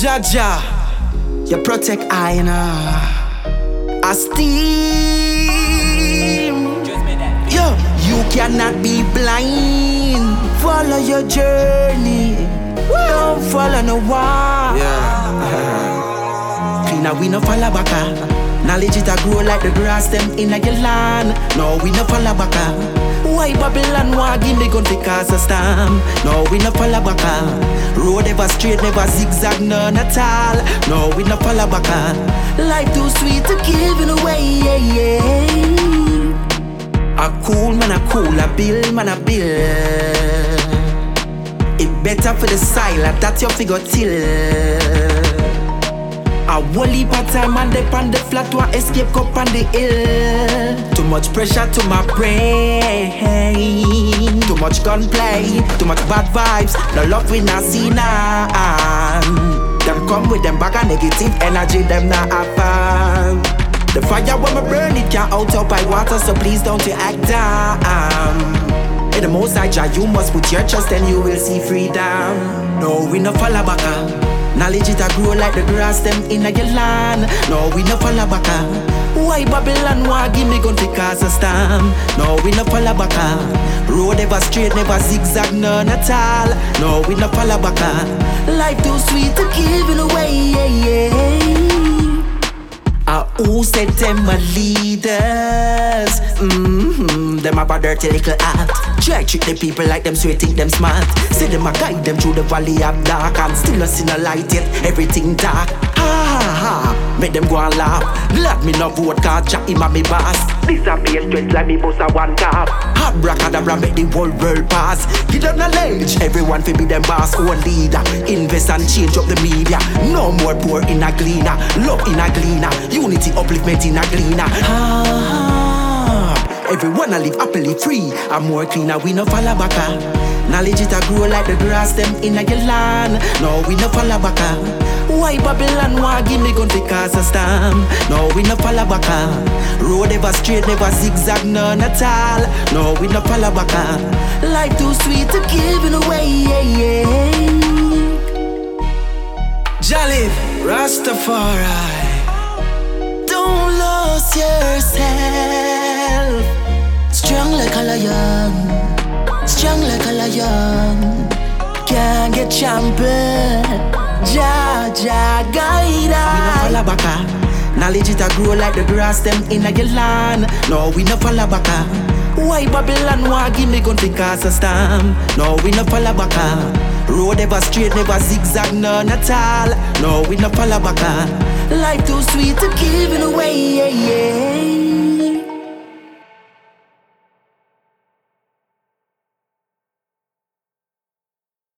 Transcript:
Jah Jah, you protect I and I steam. Yo, you cannot be blind. Follow your journey. Don't follow no one. Yeah. Cleaner, we no follow back. Ah. Knowledge it a grow like the grass them in a your land. No, we no follow back. Ah. Why Babylon want give me gun to cause a storm? No, we no follow back. Road ever straight, never zigzag, none at all. No, we no follow back. Life too sweet to give it away. Yeah, yeah. A cool man, a cool, a bill man, a bill. It better for the silent, that your figure till. A whole heap of time and they on the flat one escape cup on the hill. Too much pressure to my brain. Too much gunplay, too much bad vibes. No love we not see now. Them come with them bag of negative energy, them not fun. The fire when me burn it can't out up by water, so please don't you act down. In the most I you must put your trust and you will see freedom. No, we no follow back. Uh. Knowledge it a grow like the grass them in a your land. No, we no follow back. Why Babylon want give me gun to cause a storm? No, we no follow back. Road ever straight, never zigzag, none at all. No, we no follow back. Life too sweet to give it away. Yeah, yeah. Uh, who said them a leaders? Mm-hmm, them a bad dirty little act. Try treat the people like them so you think them smart. Say them a guide them through the valley of dark and still a see no light yet everything dark. Ha ha ha, make them go and laugh. Glad me no vote cause Jack him a me boss. This a Disappear straight like me boss a one cap. Abracadabra make the whole world pass. Give them knowledge, everyone fi be them boss own leader. Invest and change up the media. No more poor in a gleaner, love in a gleaner, unity upliftment in a gleaner. Ah, everyone a live happily free. I'm more cleaner, we no follow back. Knowledge it a grow like the grass them in a land. No, we no follow back. Why Babylon want give me gun to cause a storm? No, we no follow back. Road ever straight, never zigzag, none at all. No, we no follow back. Life too sweet to give it away. Jah live, Rastafari. Don't lose yourself. Lion. Can't get champion. Jah, Jah, guide us. We no follow. Knowledge ah. it a grow like the grass them in a land. No, we no follow back. Ah. Why Babylon want give me gun to cause a storm? No, we no follow back. Ah. Road ever straight, never zigzag, none at all. No, we no follow back. Life too sweet to give it away. Yeah, yeah.